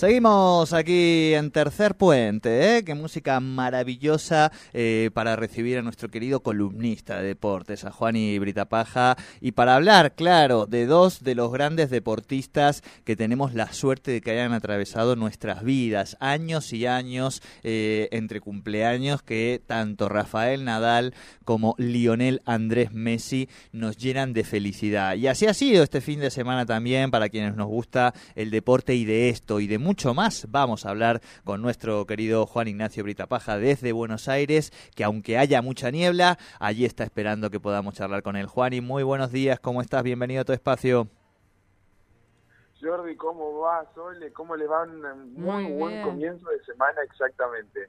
Seguimos aquí en Tercer Puente, ¿eh? Qué música maravillosa eh, para recibir a nuestro querido columnista de deportes, a Juani Britapaja, y para hablar, claro, de dos de los grandes deportistas que tenemos la suerte de que hayan atravesado nuestras vidas, años y años eh, entre cumpleaños que tanto Rafael Nadal como Lionel Andrés Messi nos llenan de felicidad. Y así ha sido este fin de semana también para quienes nos gusta el deporte y de esto y de mucho más vamos a hablar con nuestro querido Juan Ignacio Britapaja desde Buenos Aires, que aunque haya mucha niebla, allí está esperando que podamos charlar con él. Juan, y muy buenos días, ¿cómo estás? Bienvenido a tu espacio. Jordi, ¿cómo va? Sole, ¿cómo le va? Un muy, buen comienzo de semana exactamente.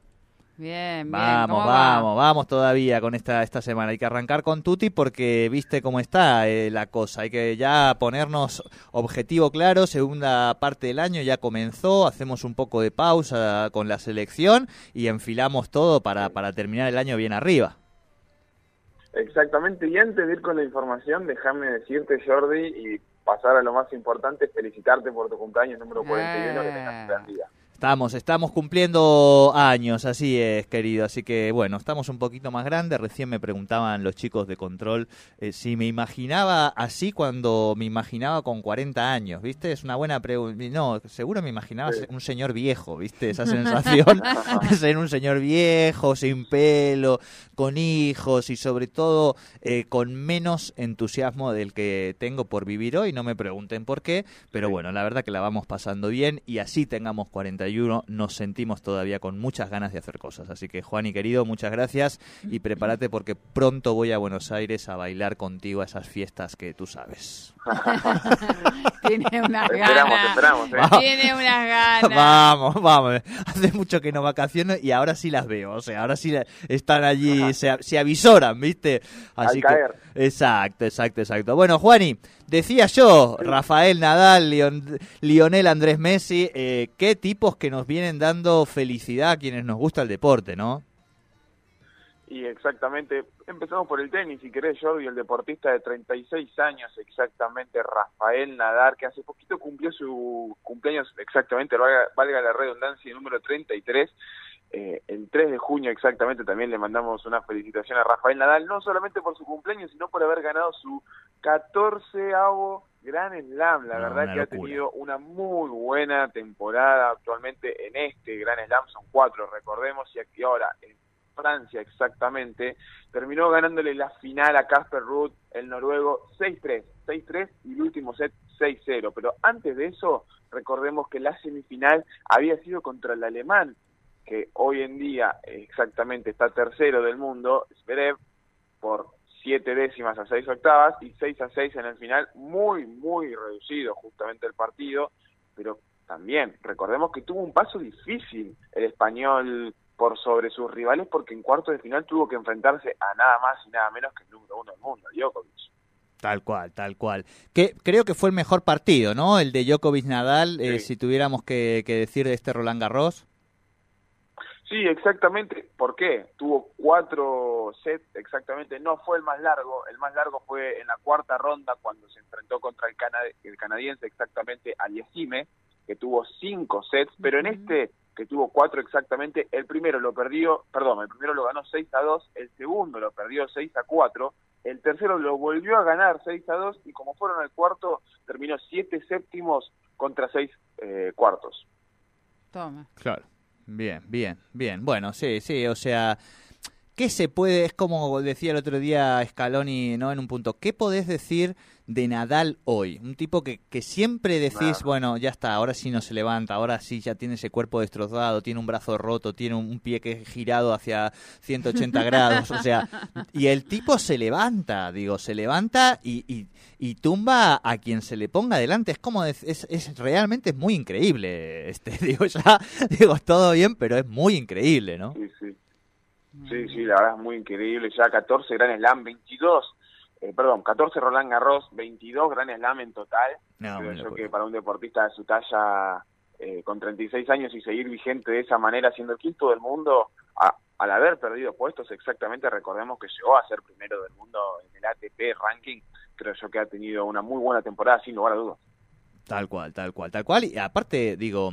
Bien, bien. Vamos, vamos, vamos todavía con esta, esta semana. Hay que arrancar con Tuti porque viste cómo está eh, la cosa. Hay que ya ponernos objetivo claro. Segunda parte del año ya comenzó. Hacemos un poco de pausa con la selección y enfilamos todo para, para terminar el año bien arriba. Exactamente. Y antes de ir con la información, déjame decirte, Jordi, y pasar a lo más importante, felicitarte por tu cumpleaños número 41, que tengas un gran día. Estamos, estamos cumpliendo años, así es, querido. Así que bueno, estamos un poquito más grandes. Recién me preguntaban los chicos de control eh, si me imaginaba así cuando me imaginaba con 40 años, ¿viste? Es una buena pregunta. No, seguro me imaginaba un señor viejo, ¿viste? Esa sensación de ser un señor viejo, sin pelo, con hijos y sobre todo eh, con menos entusiasmo del que tengo por vivir hoy. No me pregunten por qué, pero bueno, la verdad que la vamos pasando bien y así tengamos 40 nos sentimos todavía con muchas ganas de hacer cosas. Así que Juan y querido, muchas gracias y prepárate porque pronto voy a Buenos Aires a bailar contigo a esas fiestas que tú sabes. Tiene unas ganas. ¿eh? Tiene unas ganas. Vamos, vamos. Hace mucho que no vacaciono y ahora sí las veo. O sea, ahora sí están allí, se, se avisoran, ¿viste? Así que, exacto, exacto, exacto. Bueno, Juani, decía yo, Rafael Nadal, Lionel Andrés Messi, eh, qué tipos que nos vienen dando felicidad a quienes nos gusta el deporte, ¿no? Y exactamente, empezamos por el tenis, si querés, Jordi, el deportista de 36 años exactamente, Rafael Nadal, que hace poquito cumplió su cumpleaños exactamente, valga, la redundancia, número 33, eh, el 3 de junio exactamente también le mandamos una felicitación a Rafael Nadal, no solamente por su cumpleaños, sino por haber ganado su 14avo Gran Slam. La verdad que ha tenido una muy buena temporada actualmente en este Gran Slam, son cuatro, recordemos, y aquí ahora en Francia exactamente, terminó ganándole la final a Casper Ruud, el noruego, 6-3, 6-3 y el último set 6-0. Pero antes de eso, recordemos que la semifinal había sido contra el alemán, que hoy en día exactamente está tercero del mundo, Zverev, por siete décimas a seis octavas y seis a seis en el final, muy, muy reducido justamente el partido, pero también recordemos que tuvo un paso difícil el español por sobre sus rivales porque en cuarto de final tuvo que enfrentarse a nada más y nada menos que el número uno del mundo, Djokovic. Tal cual, tal cual. Que creo que fue el mejor partido, ¿no? El de Djokovic Nadal, eh, si tuviéramos que, decir de este Roland Garros. Sí, exactamente. ¿Por qué? Tuvo cuatro sets, exactamente. No fue el más largo. El más largo fue en la cuarta ronda cuando se enfrentó contra el, el canadiense, exactamente Aliesime, que tuvo cinco sets. Pero en este que tuvo cuatro exactamente, el primero lo perdió, perdón, el primero lo ganó 6 a 2, el segundo lo perdió 6 a 4, el tercero lo volvió a ganar 6 a 2 y como fueron al cuarto, terminó 7 séptimos contra 6 eh, cuartos. Toma. Claro. Bien, bien, bien. Bueno, sí, sí, o sea, ¿qué se puede, es como decía el otro día Scaloni, ¿no? En un punto, ¿qué podés decir de Nadal hoy? Un tipo que, que siempre decís, bueno, ya está, ahora sí no se levanta, ahora sí ya tiene ese cuerpo destrozado, tiene un brazo roto, tiene un, pie que girado hacia 180 grados, o sea, y el tipo se levanta, digo, se levanta y, y, y tumba a quien se le ponga delante. Es como, es, es, realmente es muy increíble, este, digo, ya, digo, todo bien, pero es muy increíble, ¿no? Sí, sí. Sí, sí, la verdad es muy increíble. Ya 14 Gran Slam, 22 eh, perdón, 14 Roland Garros, 22 Gran Slam en total. No, Creo que para un deportista de su talla, eh, con 36 años y seguir vigente de esa manera, siendo el quinto del mundo, al haber perdido puestos, exactamente recordemos que llegó a ser primero del mundo en el ATP ranking, creo yo que ha tenido una muy buena temporada, sin lugar a dudas. Tal cual, tal cual, tal cual. Y aparte, digo,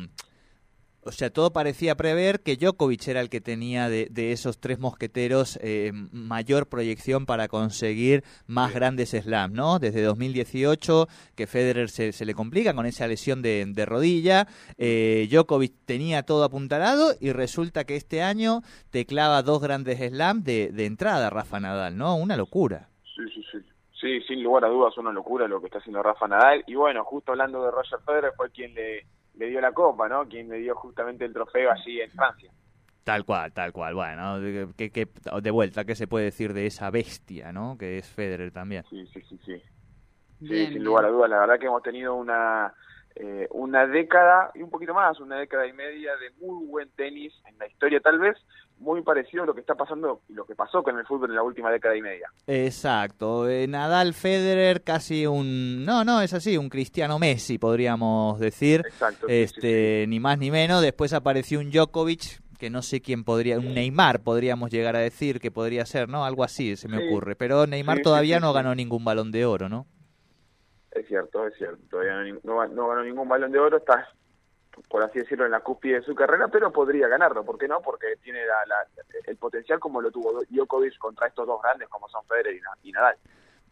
o sea, todo parecía prever que Djokovic era el que tenía de, esos tres mosqueteros eh, mayor proyección para conseguir más grandes slams, ¿no? Desde 2018 que Federer se, le complica con esa lesión de, rodilla, eh, Djokovic tenía todo apuntalado y resulta que este año te clava dos grandes slams de, de entrada Rafa Nadal, ¿no? Una locura. Sí, sí, sí. Sí, sin lugar a dudas, una locura lo que está haciendo Rafa Nadal. Y bueno, justo hablando de Roger Federer, fue quien le, le dio la copa, ¿no? Quien le dio justamente el trofeo allí en Francia. Tal cual, tal cual. Bueno, que, que, de vuelta, ¿qué se puede decir de esa bestia, ¿no? Que es Federer también. Sí, sí, sí, sí. sí sin lugar a dudas, la verdad que hemos tenido una eh, una década y un poquito más, una década y media de muy buen tenis en la historia, tal vez muy parecido a lo que está pasando y lo que pasó con el fútbol en la última década y media. Exacto, eh, Nadal, Federer, casi un, no, no, es así, un Cristiano Messi, podríamos decir, Exacto, este, ni más ni menos. Después apareció un Djokovic que no sé quién podría, un Neymar podríamos llegar a decir que podría ser, ¿no? Algo así se me ocurre. Pero Neymar todavía no ganó ningún balón de oro, ¿no? Es cierto, es cierto. Todavía no, no, ganó ningún balón de oro, está, por así decirlo, en la cúspide de su carrera, pero podría ganarlo. ¿Por qué no? Porque tiene el potencial como lo tuvo Djokovic contra estos dos grandes como son Federer y, Nadal.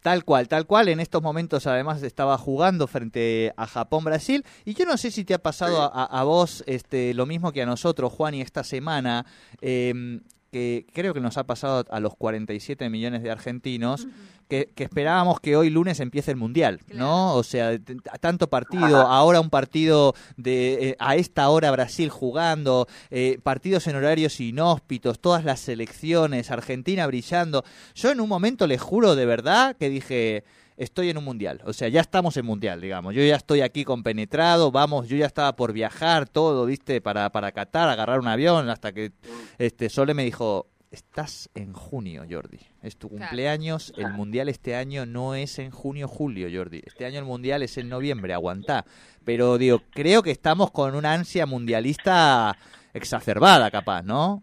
Tal cual, tal cual. En estos momentos además estaba jugando frente a Japón-Brasil. Y yo no sé si te ha pasado a, vos este, lo mismo que a nosotros, Juan, y esta semana. Eh, que creo que nos ha pasado a los 47 millones de argentinos, que, esperábamos que hoy lunes empiece el Mundial, ¿no? O sea, tanto partido, ahora un partido de eh, a esta hora Brasil jugando, eh, partidos en horarios inhóspitos, todas las selecciones, Argentina brillando. Yo en un momento les juro de verdad que dije estoy en un mundial. O sea, ya estamos en mundial, digamos. Yo ya estoy aquí compenetrado, vamos, yo ya estaba por viajar, todo, viste, para, para Qatar, agarrar un avión, hasta que este Sole me dijo, estás en junio, Jordi. Es tu cumpleaños, el mundial este año no es en junio, julio, Jordi. Este año el mundial es en noviembre, aguantá. Pero digo, creo que estamos con una ansia mundialista exacerbada, capaz, ¿no?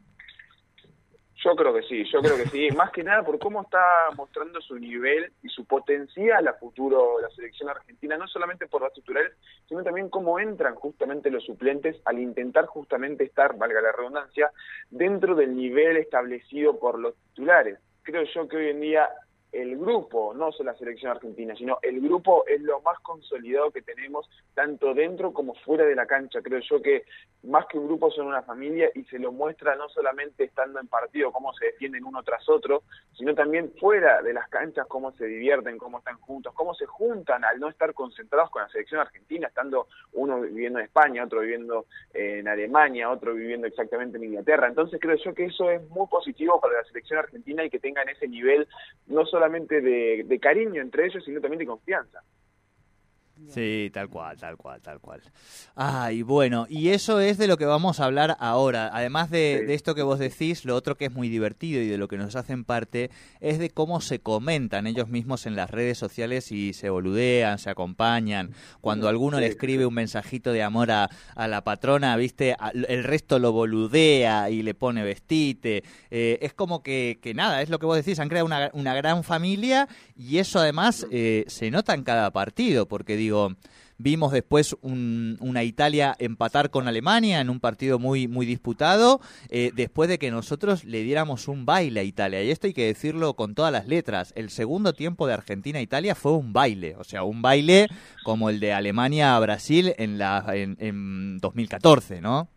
Yo creo que sí, yo creo que sí, más que nada por cómo está mostrando su nivel y su potencial a futuro la selección argentina, no solamente por los titulares, sino también cómo entran justamente los suplentes al intentar justamente estar, valga la redundancia, dentro del nivel establecido por los titulares. Creo yo que hoy en día el grupo, no solo la selección argentina, sino el grupo es lo más consolidado que tenemos, tanto dentro como fuera de la cancha. Creo yo que más que un grupo son una familia y se lo muestra no solamente estando en partido, cómo se defienden uno tras otro, sino también fuera de las canchas, cómo se divierten, cómo están juntos, cómo se juntan al no estar concentrados con la selección argentina, estando uno viviendo en España, otro viviendo en Alemania, otro viviendo exactamente en Inglaterra. Entonces creo yo que eso es muy positivo para la selección argentina y que tengan ese nivel no solo solamente de, de cariño entre ellos, sino también de confianza. Sí, tal cual, tal cual, tal cual. Ay, bueno, y eso es de lo que vamos a hablar ahora. Además de, esto que vos decís, lo otro que es muy divertido y de lo que nos hacen parte es de cómo se comentan ellos mismos en las redes sociales y se boludean, se acompañan. Cuando alguno le escribe un mensajito de amor a, la patrona, viste, el resto lo boludea y le pone vestite. Eh, es como que, que, nada, es lo que vos decís, han creado una, una gran familia y eso además eh, se nota en cada partido, porque digo, vimos después una Italia empatar con Alemania en un partido muy, muy disputado, eh, después de que nosotros le diéramos un baile a Italia. Y esto hay que decirlo con todas las letras. El segundo tiempo de Argentina-Italia fue un baile, o sea, un baile como el de Alemania Brasil en, la, en, en 2014, ¿no?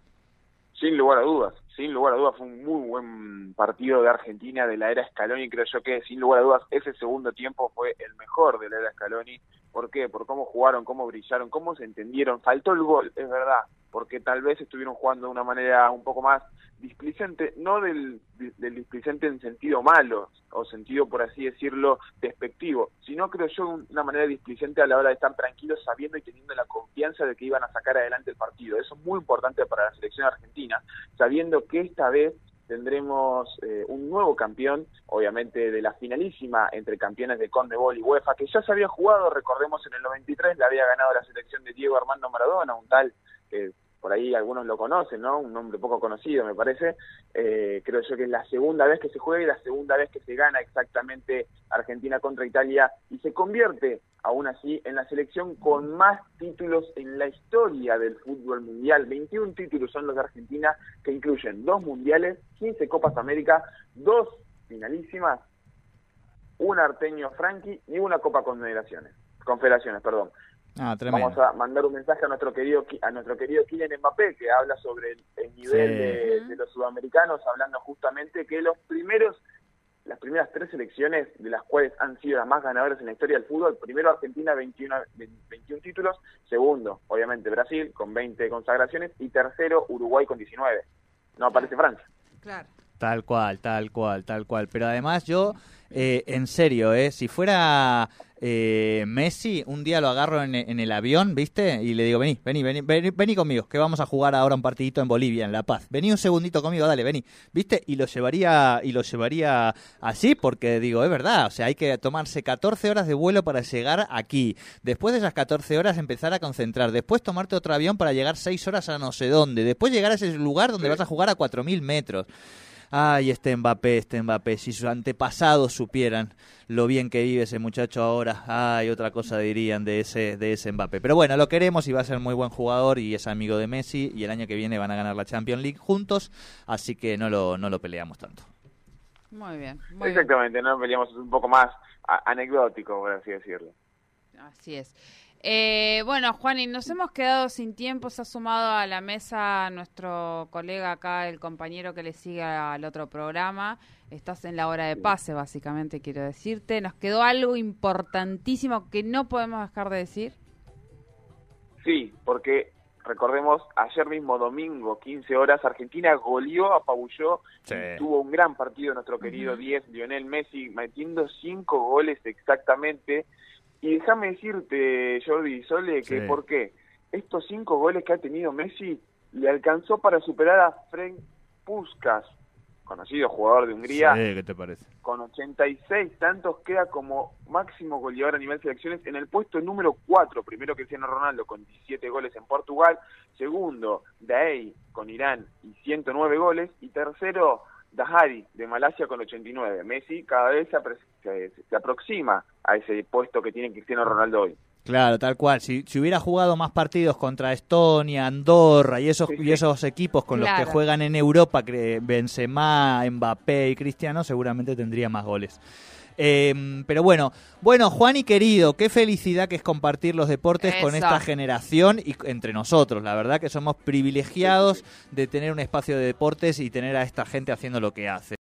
Sin lugar a dudas, sin lugar a dudas fue un muy buen partido de Argentina de la era Scaloni, creo yo que sin lugar a dudas ese segundo tiempo fue el mejor de la era Scaloni ¿Por qué? Por cómo jugaron, cómo brillaron, cómo se entendieron. Faltó el gol, es verdad, porque tal vez estuvieron jugando de una manera un poco más displicente, no del, del displicente en sentido malo, o sentido, por así decirlo, despectivo, sino creo yo una manera displicente a la hora de estar tranquilos, sabiendo y teniendo la confianza de que iban a sacar adelante el partido. Eso es muy importante para la selección argentina, sabiendo que esta vez tendremos eh, un nuevo campeón, obviamente de la finalísima entre campeones de Conmebol y UEFA, que ya se había jugado, recordemos, en el 93, la había ganado la selección de Diego Armando Maradona, un tal que por ahí algunos lo conocen, ¿no? Un nombre poco conocido, me parece. Eh, creo yo que es la segunda vez que se juega y la segunda vez que se gana exactamente Argentina contra Italia y se convierte aún así, en la selección con más títulos en la historia del fútbol mundial. 21 títulos son los de Argentina, que incluyen dos mundiales, 15 Copas América, dos finalísimas, un Arteño Franqui y una Copa Confederaciones. Confederaciones, perdón. Ah, Vamos a mandar un mensaje a nuestro querido a nuestro querido Kylian Mbappé que habla sobre el, nivel de, los sudamericanos, hablando justamente que los primeros las primeras tres selecciones de las cuales han sido las más ganadoras en la historia del fútbol, primero Argentina 21, 21 títulos, segundo obviamente Brasil con 20 consagraciones y tercero Uruguay con 19. No aparece Francia. Claro. Tal cual, tal cual, tal cual. Pero además yo, eh, en serio, eh, si fuera eh, Messi, un día lo agarro en, el avión, ¿viste? Y le digo, vení, vení, vení, vení, conmigo, que vamos a jugar ahora un partidito en Bolivia, en La Paz. Vení un segundito conmigo, dale, vení, ¿viste? Y lo llevaría, y lo llevaría así, porque digo, es verdad, o sea, hay que tomarse 14 horas de vuelo para llegar aquí. Después de esas 14 horas empezar a concentrar. Después tomarte otro avión para llegar 6 horas a no sé dónde. Después llegar a ese lugar donde vas a jugar a 4.000 metros. Ay, este Mbappé, este Mbappé, si sus antepasados supieran lo bien que vive ese muchacho ahora, ay, otra cosa dirían de ese, de ese Mbappé. Pero bueno, lo queremos y va a ser muy buen jugador y es amigo de Messi y el año que viene van a ganar la Champions League juntos, así que no lo, no lo peleamos tanto. Muy bien. Exactamente, no peleamos, es un poco más anecdótico, por así decirlo. Así es. Eh, bueno, Juan, y nos hemos quedado sin tiempo. Se ha sumado a la mesa nuestro colega acá, el compañero que le sigue al otro programa. Estás en la hora de pase, básicamente, quiero decirte. Nos quedó algo importantísimo que no podemos dejar de decir. Sí, porque recordemos, ayer mismo domingo, 15 horas, Argentina goleó, apabulló, tuvo un gran partido nuestro querido 10, Lionel Messi, metiendo cinco goles exactamente. Y déjame decirte, Jordi Sole, que por qué estos cinco goles que ha tenido Messi le alcanzó para superar a Frank Puskas, conocido jugador de Hungría. ¿qué te parece? Con 86 tantos queda como máximo goleador a nivel de selecciones en el puesto número 4. Primero Cristiano Ronaldo con 17 goles en Portugal. Segundo, Daei con Irán y 109 goles. Y tercero, Dahari de Malasia con 89. Messi cada vez se, aproxima a ese puesto que tiene Cristiano Ronaldo hoy. Claro, tal cual. Si, hubiera jugado más partidos contra Estonia, Andorra y esos, y esos equipos con los que juegan en Europa, Benzema, Mbappé y Cristiano, seguramente tendría más goles. Em, pero bueno, bueno, Juan y querido, qué felicidad que es compartir los deportes con esta generación y entre nosotros. La verdad que somos privilegiados de tener un espacio de deportes y tener a esta gente haciendo lo que hace.